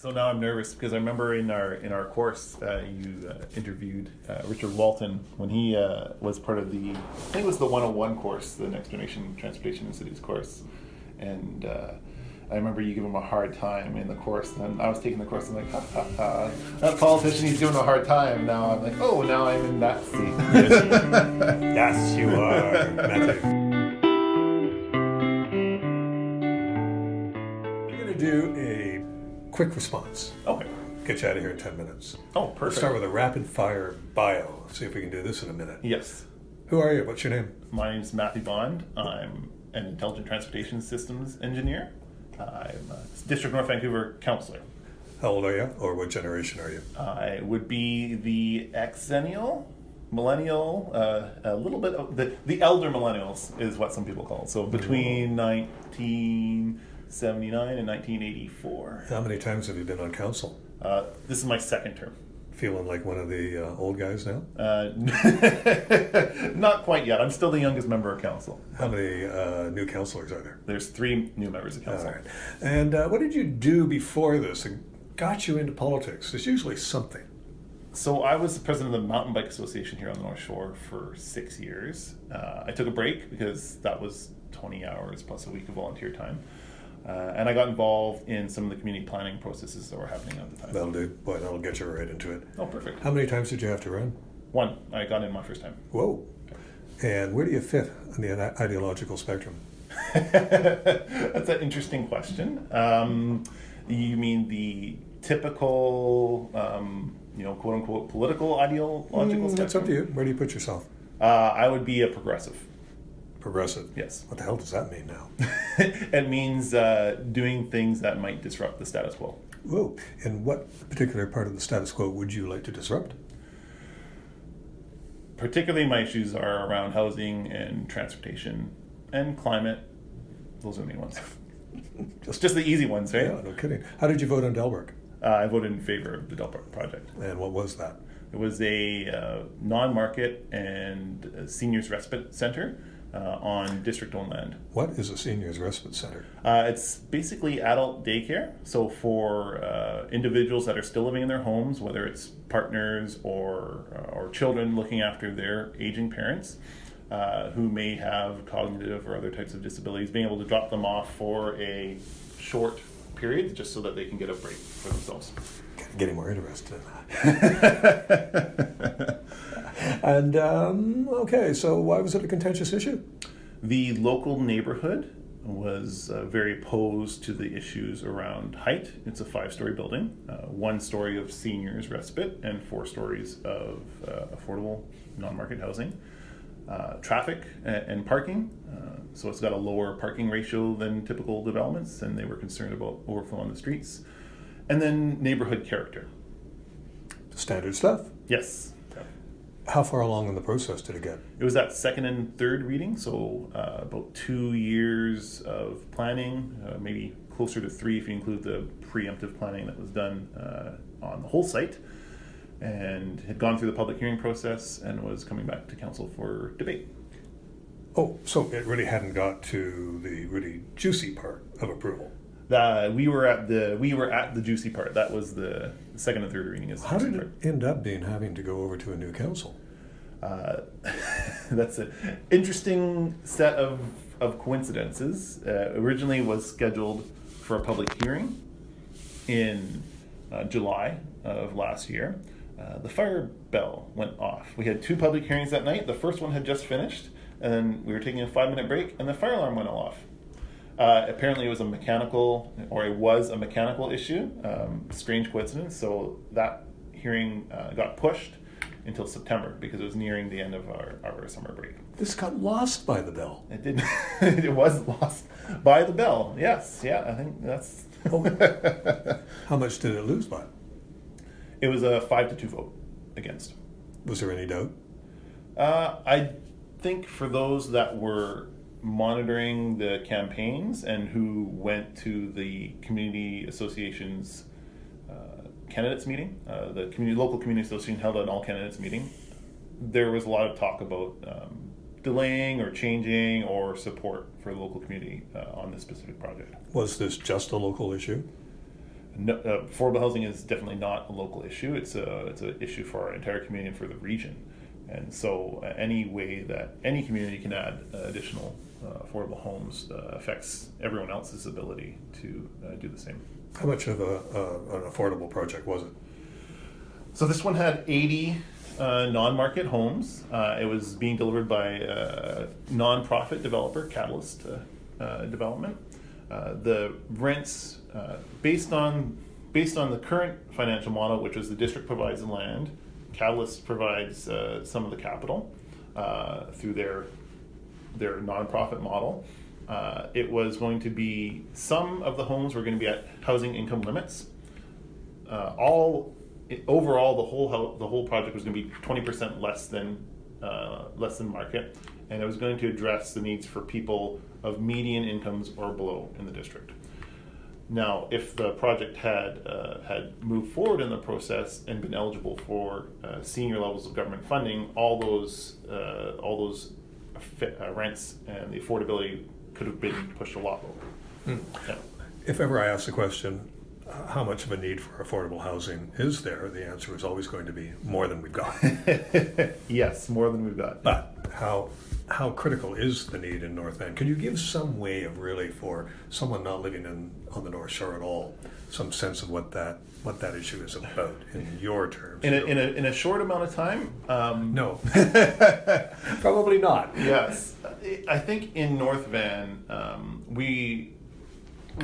So now I'm nervous because I remember in our in our course uh, you uh, interviewed uh, Richard Walton when he uh, was part of the I think it was the 101 course, the Next Generation Transportation in Cities course, and uh, I remember you giving him a hard time in the course, and I was taking the course and like, ha ha ha, that politician he's giving a hard time. Now I'm like, oh, now I'm in that seat. yes, you are, Matthew. We're going to do a quick response. okay. Get you out of here in 10 minutes. Oh, perfect. start with a rapid fire bio. See if we can do this in a minute. yes. Who are you? What's your name? My name is Matthew Bond. I'm an intelligent transportation systems engineer. I'm a District North Vancouver councilor. How old are you? Or what generation are you? I would be the Xennial, millennial, uh, a little bit of the, the elder millennials is what some people call it. So between 1979 and 1984. How many times have you been on council? Uh, this is my second term. Feeling like one of the uh, old guys now? Uh, not quite yet. I'm still the youngest member of council. How many uh, new councilors are there? There's three new members of council. right. And uh, what did you do before this that got you into politics? There's usually something. So I was the president of the Mountain Bike Association here on the North Shore for six years. Uh, I took a break because that was 20 hours plus a week of volunteer time. Uh, and I got involved in some of the community planning processes that were happening at the time. That'll do. Boy, that'll get you right into it. Oh, perfect. How many times did you have to run? One, I got in my first time. Whoa. And where do you fit on the ideological spectrum? That's an interesting question. Um, you mean the typical, um, you know, quote unquote, political ideological Mm, that's up to you. Where do you put yourself? Uh, I would be a progressive. Progressive. Yes. What the hell does that mean now? it means uh, doing things that might disrupt the status quo. Whoa. And what particular part of the status quo would you like to disrupt? Particularly, my issues are around housing and transportation and climate. Those are the main ones. Just, Just the easy ones, right? yeah, no kidding. How did you vote on Delbrook? Uh, I voted in favor of the Delbrook project. And what was that? It was a uh, non-market and uh seniors respite center uh, on district-owned land. What is a seniors respite center? Uh, it's basically adult daycare. So for uh, individuals that are still living in their homes, whether it's partners or uh, or children looking after their aging parents, uh, who may have cognitive or other types of disabilities, being able to drop them off for a short period, just so that they can get a break for themselves. Getting more interested in that. And um, okay, so why was it a contentious issue? The local neighborhood was uh, very opposed to the issues around height. It's a five story building, uh, one story of seniors respite, and four stories of uh, affordable non market housing. Uh, traffic and, parking. Uh, so it's got a lower parking ratio than typical developments, and they were concerned about overflow on the streets. And then neighborhood character. Standard stuff. Yes. How far along in the process did it get? It was that second and third reading, so uh, about two years of planning, uh, maybe closer to three if you include the preemptive planning that was done uh, on the whole site, and had gone through the public hearing process and was coming back to council for debate. Oh, so it really hadn't got to the really juicy part of approval. Uh, we were at the we were at the juicy part. That was the second and third reading. Is How did part. it end up being having to go over to a new council? Uh, that's an interesting set of, of coincidences. Uh, originally was scheduled for a public hearing in uh, July of last year. Uh, the fire bell went off. We had two public hearings that night. The first one had just finished, and then we were taking a five minute break, and the fire alarm went off. Uh, apparently, it was a mechanical, or it was a mechanical issue. Um, strange coincidence. So that hearing uh, got pushed until September because it was nearing the end of our, our summer break. This got lost by the bell. It did. it was lost by the bell. Yes. Yeah. I think that's. How much did it lose by? it was a five to two vote against. Was there any doubt? Uh, I think for those that were monitoring the campaigns and who went to the community association's uh, candidates meeting, uh, the community local community association held an all candidates meeting. There was a lot of talk about um, delaying or changing or support for the local community uh, on this specific project. Was this just a local issue? no, uh, affordable housing is definitely not a local issue. It's a it's an issue for our entire community and for the region. And so, uh, any way that any community can add uh, additional uh, affordable homes uh, affects everyone else's ability to uh, do the same. How much of a, an affordable project was it? So this one had 80 non-market homes. it was being delivered by a non-profit developer, Catalyst Development. the rents, based on based on the current financial model, which is the district provides the land, Catalyst provides uh, some of the capital uh, through their their nonprofit model. Uh, it was going to be some of the homes were going to be at housing income limits. Uh, all overall, the whole the whole project was going to be twenty percent less than uh, less than market, and it was going to address the needs for people of median incomes or below in the district. Now, if the project had uh, had moved forward in the process and been eligible for uh, senior levels of government funding, all those uh, all those uh, rents and the affordability could have been pushed a lot lower. Hmm. Yeah. If ever I ask the question, uh, how much of a need for affordable housing is there? The answer is always going to be more than we've got. yes, more than we've got. But how how critical is the need in North Van? Can you give some way of really for someone not living in on the North Shore at all, some sense of what that what that issue is about in your terms? In a, in a, in a short amount of time? Um, no, probably not. Yes, I think in North Van um, we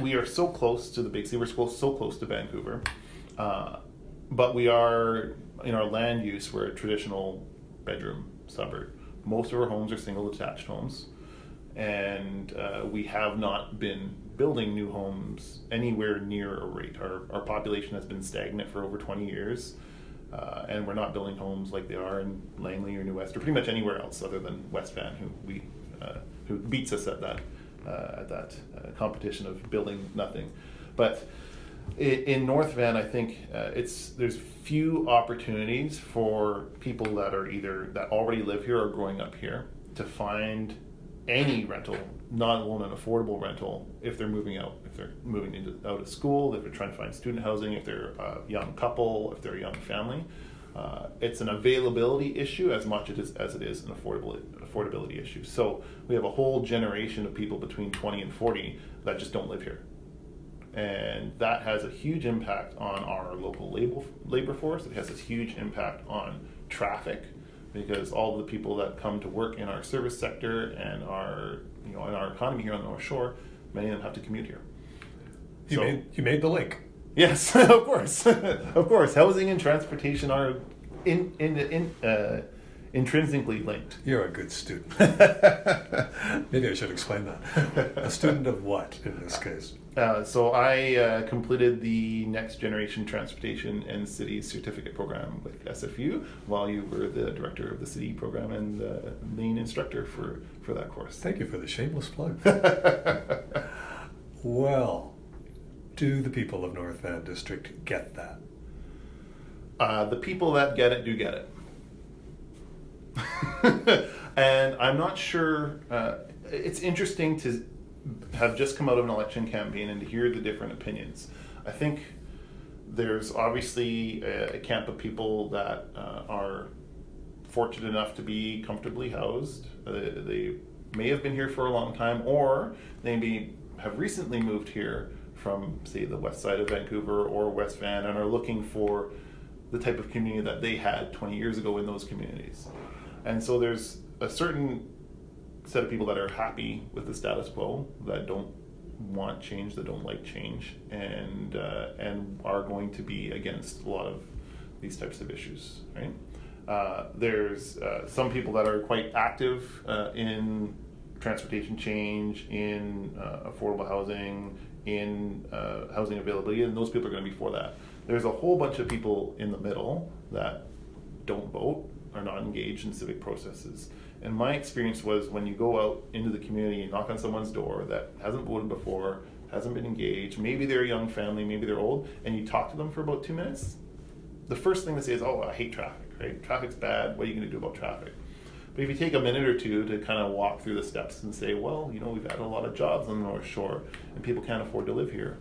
we are so close to the Big Sea. We're so close to Vancouver, uh, but we are in our land use. We're a traditional bedroom suburb most of our homes are single detached homes, and uh, we have not been building new homes anywhere near a rate. Our, our population has been stagnant for over 20 years, uh, and we're not building homes like they are in Langley or New West or pretty much anywhere else other than West Van, who we uh, who beats us at that uh, at that uh, competition of building nothing. But in North Van, I think uh, it's there's few opportunities for people that are either that already live here or growing up here to find any rental, not alone an affordable rental, if they're moving out, if they're moving into, out of school, if they're trying to find student housing, if they're a young couple, if they're a young family. Uh, it's an availability issue as much as, as it is an affordable, affordability issue. So we have a whole generation of people between 20 and 40 that just don't live here and that has a huge impact on our local labor labor force. It has a huge impact on traffic because all the people that come to work in our service sector and our you know in our economy here on the North Shore, many of them have to commute here. You so, made you made the link. Yes, of course, of course. Housing and transportation are in in in. Uh, intrinsically linked. You're a good student. Maybe I should explain that. A student of what in this case? Uh, so I uh, completed the Next Generation Transportation and City Certificate Program with SFU while you were the director of the city program and the main instructor for, for that course. Thank you for the shameless plug. well, do the people of North Van District get that? Uh, the people that get it do get it. and I'm not sure. Uh, it's interesting to have just come out of an election campaign and to hear the different opinions. I think there's obviously a, a camp of people that uh, are fortunate enough to be comfortably housed. Uh, they may have been here for a long time, or they may have recently moved here from, say, the west side of Vancouver or West Van and are looking for the type of community that they had 20 years ago in those communities. And so there's a certain set of people that are happy with the status quo, that don't want change, that don't like change, and uh, and are going to be against a lot of these types of issues, right? Uh, there's uh, some people that are quite active uh, in transportation change, in uh, affordable housing, in uh, housing availability, and those people are going to be for that. There's a whole bunch of people in the middle that don't vote, are not engaged in civic processes. And my experience was when you go out into the community and knock on someone's door that hasn't voted before, hasn't been engaged, maybe they're a young family, maybe they're old, and you talk to them for about two minutes, the first thing they say is, Oh, I hate traffic, right? Traffic's bad. What are you going to do about traffic? But if you take a minute or two to kind of walk through the steps and say, Well, you know, we've had a lot of jobs on the North Shore and people can't afford to live here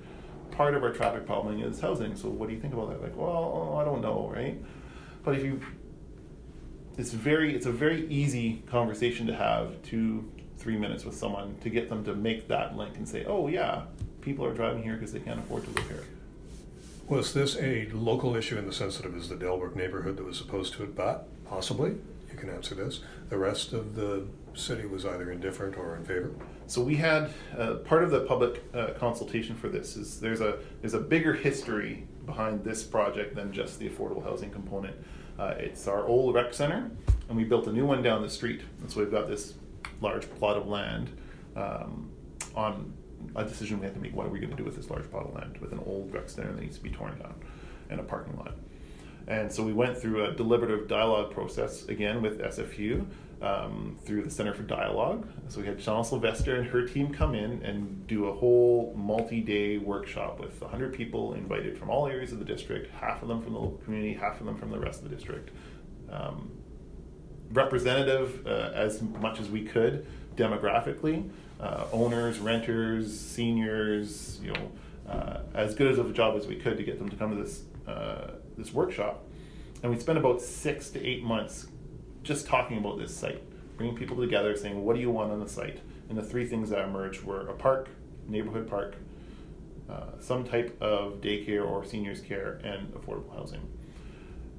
part of our traffic problem is housing. So what do you think about that? Like, well, I don't know, right? But if you, it's very, it's a very easy conversation to have two, three minutes with someone to get them to make that link and say, oh yeah, people are driving here because they can't afford to live here. Was this a local issue in the sense that it was the Delbrook neighborhood that was opposed to it, but possibly, you can answer this, the rest of the city was either indifferent or in favor? So we had uh, part of the public uh, consultation for this is there's a there's a bigger history behind this project than just the affordable housing component. Uh, it's our old rec center, and we built a new one down the street, and so we've got this large plot of land um, on a decision we had to make. What are we going to do with this large plot of land with an old rec center that needs to be torn down and a parking lot? And so we went through a deliberative dialogue process again with SFU um, through the Center for Dialogue. So we had Shauna Sylvester and her team come in and do a whole multi-day workshop with 100 people invited from all areas of the district, half of them from the local community, half of them from the rest of the district. Um, representative uh, as much as we could demographically, uh, owners, renters, seniors, you know, uh, as good as of a job as we could to get them to come to this uh, this workshop. And we spent about six to eight months just talking about this site, bringing people together, saying, what do you want on the site? And the three things that emerged were a park, neighborhood park, uh, some type of daycare or seniors care, and affordable housing.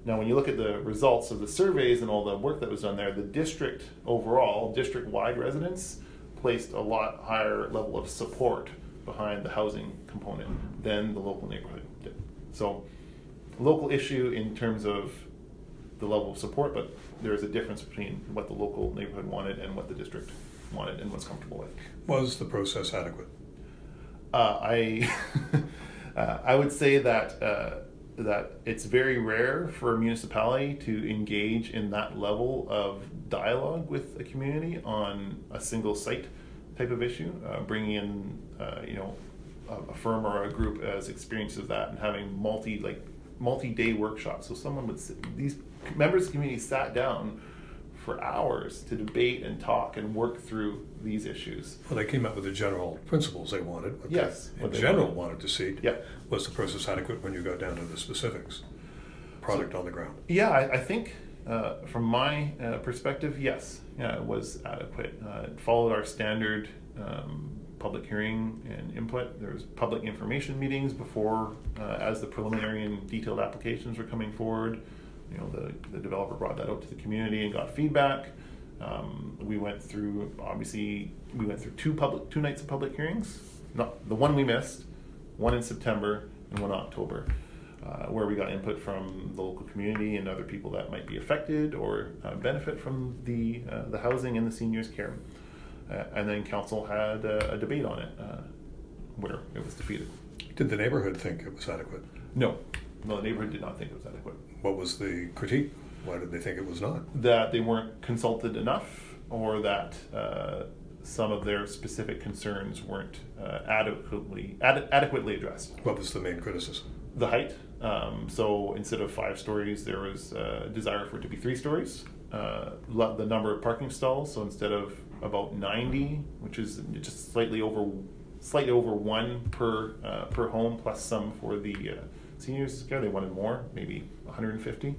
Now, when you look at the results of the surveys and all the work that was done there, the district overall, district wide residents, placed a lot higher level of support behind the housing component than the local neighborhood did. So, local issue in terms of the level of support, but there is a difference between what the local neighborhood wanted and what the district wanted and was comfortable with. Was the process adequate? Uh, I uh, I would say that uh, that it's very rare for a municipality to engage in that level of dialogue with a community on a single site type of issue. Uh, bringing in uh, you know a, a firm or a group as experienced as that and having multi like multi-day workshops. So someone would sit, these members of the community sat down for hours to debate and talk and work through these issues. Well, they came up with the general principles they wanted. What yes, they, in general wanted. wanted to see. Yeah. Was the process adequate when you got down to the specifics? Product so, on the ground. Yeah, I, I think uh, from my uh, perspective, yes, yeah, it was adequate. Uh, it followed our standard um, public hearing and input. There was public information meetings before, uh, as the preliminary and detailed applications were coming forward. You know, the, the developer brought that out to the community and got feedback. Um, we went through, obviously, we went through two public, two nights of public hearings. Not the one we missed, one in September and one in October. Uh, where we got input from the local community and other people that might be affected or uh, benefit from the uh, the housing and the seniors care. Uh, and then council had a, a debate on it uh, where it was defeated. Did the neighborhood think it was adequate? No, no, the neighborhood did not think it was adequate. What was the critique? Why did they think it was not? That they weren't consulted enough, or that uh, some of their specific concerns weren't uh, adequately ad- adequately addressed. What was the main criticism? The height. Um, so instead of five stories, there was a desire for it to be three stories. Uh, the number of parking stalls. So instead of about 90, which is just slightly over slightly over one per uh, per home, plus some for the uh, seniors care. They wanted more, maybe 150.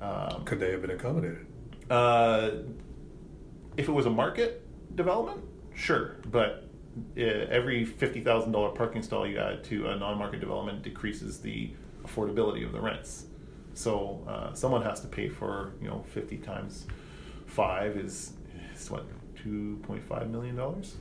Um, Could they have been accommodated? Uh, if it was a market development, sure, but uh, every fifty thousand dollar parking stall you add to a non-market development decreases the affordability of the rents. So uh, someone has to pay for you know fifty times five is, is what two point five million dollars.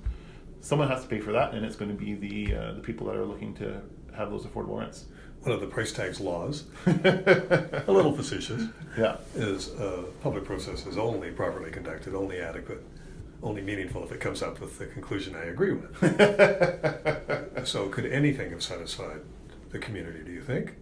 Someone has to pay for that, and it's going to be the uh, the people that are looking to have those affordable rents. One of the Price Tags laws, a little facetious, yeah, is a uh, public process is only properly conducted, only adequate, only meaningful if it comes up with the conclusion I agree with. so, could anything have satisfied the community? Do you think?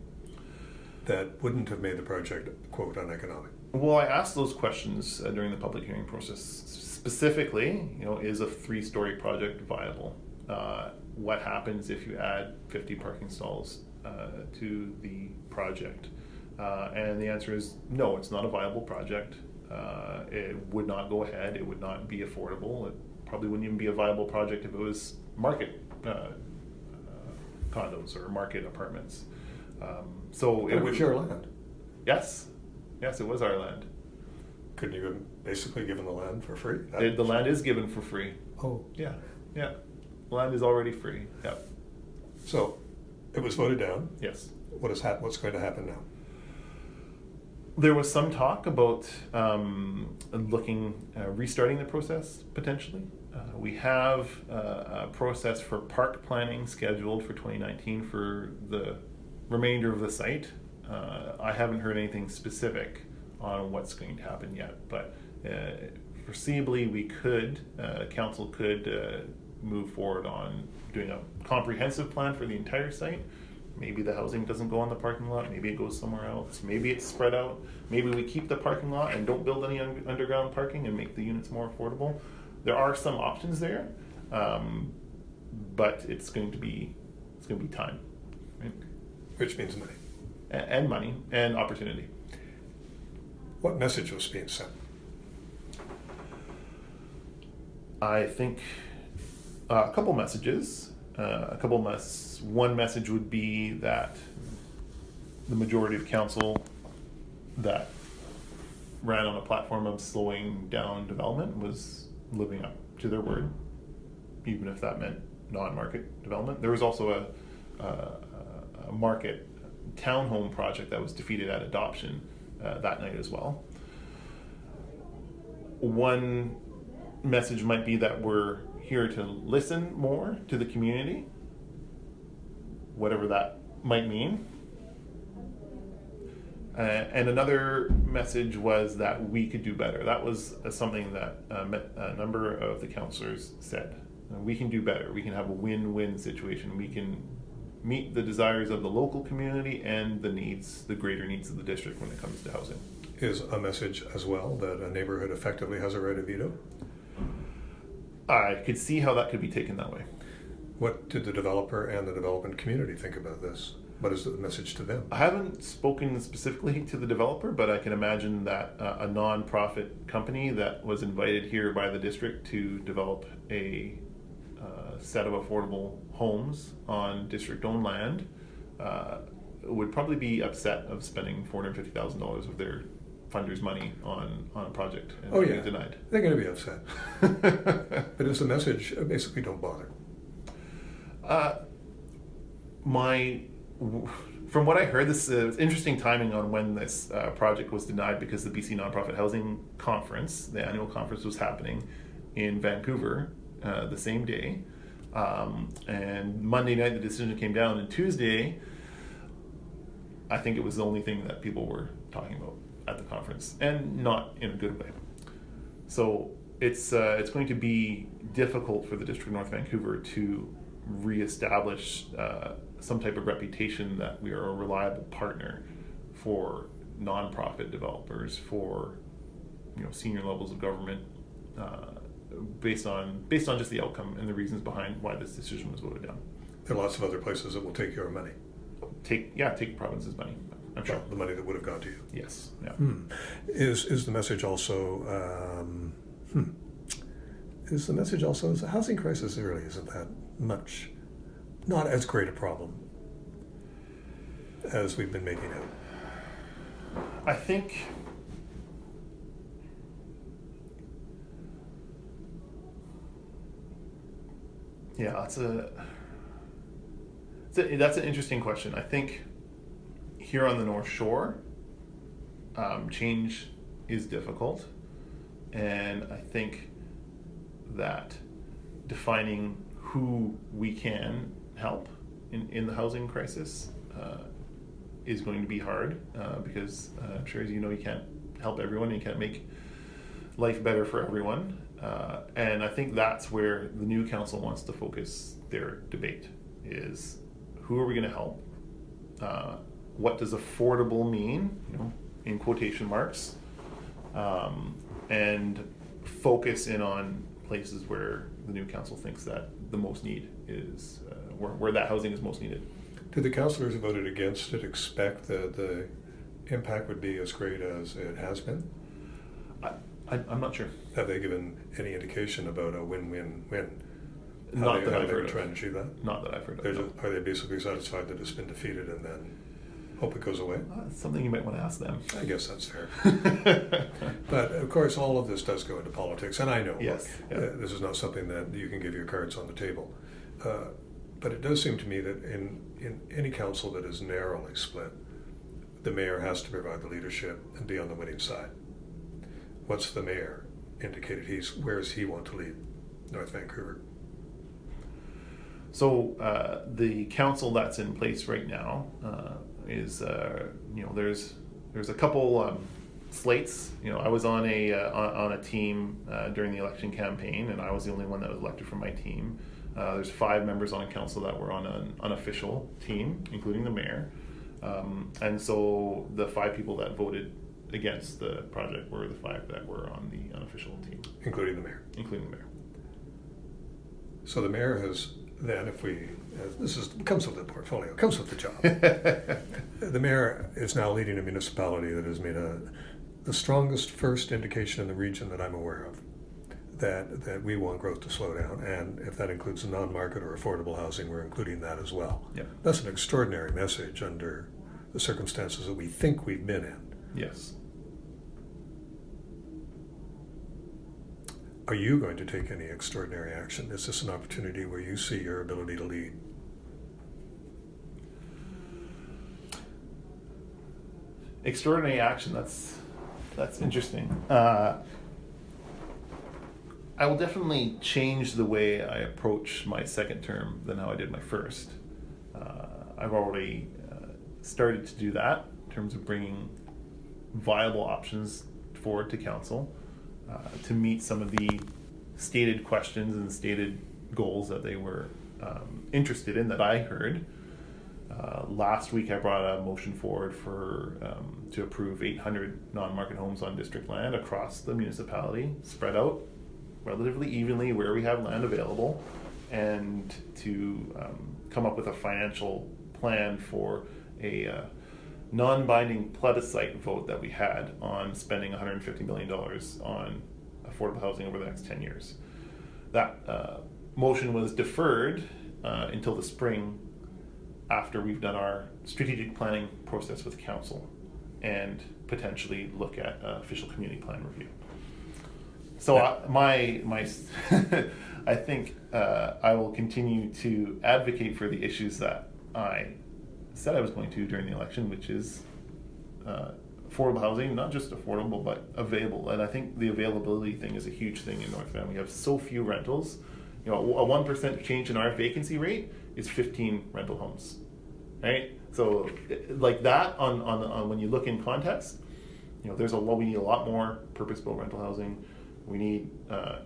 That wouldn't have made the project quote uneconomic. Well, I asked those questions uh, during the public hearing process specifically, you know, is a three-story project viable? Uh, what happens if you add 50 parking stalls uh, to the project? Uh, and the answer is no, it's not a viable project. Uh, it would not go ahead. It would not be affordable. It probably wouldn't even be a viable project if it was market uh, condos or market apartments. Um, so It was your land. Yes, yes, it was our land. Couldn't you have basically given the land for free? The, the land is given for free. Oh, Yeah, yeah. The land is already free. Yep. so it was voted down. Yes. What is hap- What's going to happen now? There was some talk about um, looking, uh, restarting the process potentially. Uh, we have uh, a process for park planning scheduled for 2019 for the remainder of the site. Uh, I haven't heard anything specific on what's going to happen yet, but foreseeably we could, uh, council could uh, move forward on doing a comprehensive plan for the entire site. Maybe the housing doesn't go on the parking lot. Maybe it goes somewhere else. Maybe it's spread out. Maybe we keep the parking lot and don't build any un- underground parking and make the units more affordable. There are some options there, um, but it's going to be it's going to be time, right? Which means money. A- and money and opportunity. What message was being sent? I think uh, a couple messages. Uh, a couple mess. One message would be that the majority of council that ran on a platform of slowing down development was living up to their word, even if that meant non-market development. There was also a, a, market townhome project that was defeated at adoption uh, that night as well. One message might be that we're here to listen more to the community, whatever that might mean. Uh, and another message was that we could do better. That was uh, something that uh, a number of the councillors said. Uh, we can do better. We can have a win win situation. We can meet the desires of the local community and the needs, the greater needs of the district when it comes to housing. Is a message as well that a neighborhood effectively has a right of veto? I could see how that could be taken that way. What did the developer and the development community think about this? What is the message to them? I haven't spoken specifically to the developer, but I can imagine that uh, a non-profit company that was invited here by the district to develop a uh, set of affordable homes on district-owned land uh, would probably be upset of spending four hundred fifty thousand dollars of their funders' money on on a project and Oh, yeah. denied. They're going to be upset. But it's a message, uh, basically, don't bother. Uh, my, from what I heard, this is interesting timing on when this uh, project was denied because the BC Nonprofit Housing Conference, the annual conference, was happening in Vancouver uh, the same day. Um, and Monday night, the decision came down, and Tuesday, I think it was the only thing that people were talking about at the conference, and not in a good way. So it's uh, it's going to be difficult for the District of North Vancouver to reestablish uh, some type of reputation that we are a reliable partner for nonprofit developers, for you know senior levels of government, uh, based on based on just the outcome and the reasons behind why this decision was voted down. There are lots of other places that will take your money. Take yeah, take province's money. I'm sure. Well, the money that would have gone to you. Yes. Yeah. Hmm. Is is the message also? Um, hmm. Is the message also? Is the housing crisis really isn't that much, not as great a problem as we've been making out. I think yeah, that's a, it's a that's an interesting question. I think here on the North Shore, um, change is difficult, and I think that defining who we can help in, in the housing crisis uh, is going to be hard uh, because uh, I'm sure as you know you can't help everyone you can't make life better for everyone. Uh, and I think that's where the new council wants to focus their debate is who are we going to help? Uh, what does affordable mean you know in quotation marks um, and focus in on places where the new council thinks that the most need is uh, where, where that housing is most needed Did the councillors who voted against it expect that the impact would be as great as it has been? I, I, I'm not sure. Have they given any indication about a win-win-win? How Not they, that I've heard would of. achieve that? Not that I've heard of. No. just, are they basically satisfied that it's been defeated and then hope it goes away? Uh, something you might want to ask them. I guess that's fair. But of course, all of this does go into politics, and I know Yes, look, yeah. uh, this is not something that you can give your cards on the table. Uh, but it does seem to me that in, in any council that is narrowly split, the mayor has to provide the leadership and be on the winning side. What's the mayor indicated? He's where does he want to lead North Vancouver? So uh, the council that's in place right now uh, is, uh, you know, there's there's a couple um, slates. You know, I was on a uh, on, on a team uh, during the election campaign, and I was the only one that was elected from my team. Uh, there's five members on a council that were on an unofficial team, including the mayor. Um, and so the five people that voted against the project were the five that were on the unofficial team, including the mayor. including the mayor. So the mayor has then, if we, uh, this is comes with the portfolio, comes with the job. the mayor is now leading a municipality that has made a the strongest first indication in the region that I'm aware of that that we want growth to slow down, and if that includes non-market or affordable housing, we're including that as well. Yeah. That's an extraordinary message under the circumstances that we think we've been in. Yes. Are you going to take any extraordinary action? Is this an opportunity where you see your ability to lead? extraordinary action. That's that's interesting. Uh, I will definitely change the way I approach my second term than how I did my first. Uh, I've already uh, started to do that in terms of bringing viable options forward to council uh, to meet some of the stated questions and stated goals that they were um, interested in that I heard. Uh, last week, I brought a motion forward for um, to approve 800 non-market homes on district land across the municipality, spread out relatively evenly where we have land available, and to um, come up with a financial plan for a uh, non-binding plebiscite vote that we had on spending 150 million dollars on affordable housing over the next 10 years. That uh, motion was deferred uh, until the spring after we've done our strategic planning process with council and potentially look at uh, official community plan review. So I, my my, I think uh, I will continue to advocate for the issues that I said I was going to during the election, which is uh, affordable housing, not just affordable but available. And I think the availability thing is a huge thing in North Van. We have so few rentals. You know, a one percent change in our vacancy rate is 15 rental homes, right? So, like that on, on, on when you look in context, you know, there's a lot. We need a lot more purpose-built rental housing. We need uh,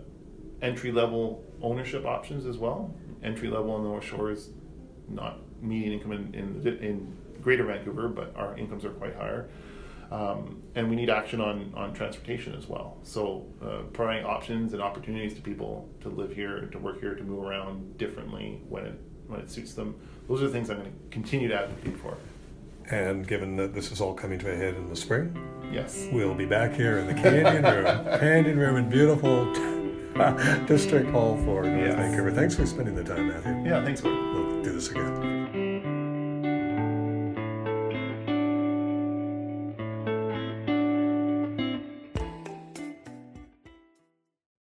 entry-level ownership options as well. Entry-level on the North Shore is not median income in, in, in Greater Vancouver, but our incomes are quite higher. Um, and we need action on, on transportation as well. So, uh, providing options and opportunities to people to live here, to work here, to move around differently when it, when it suits them. Those are the things I'm going to continue to advocate for. And given that this is all coming to a head in the spring, Yes. we'll be back here in the Canyon Room. Canyon Room in beautiful District Hall for North Yes. Vancouver. Thanks for spending the time, Matthew. Yeah, thanks. We'll do this again.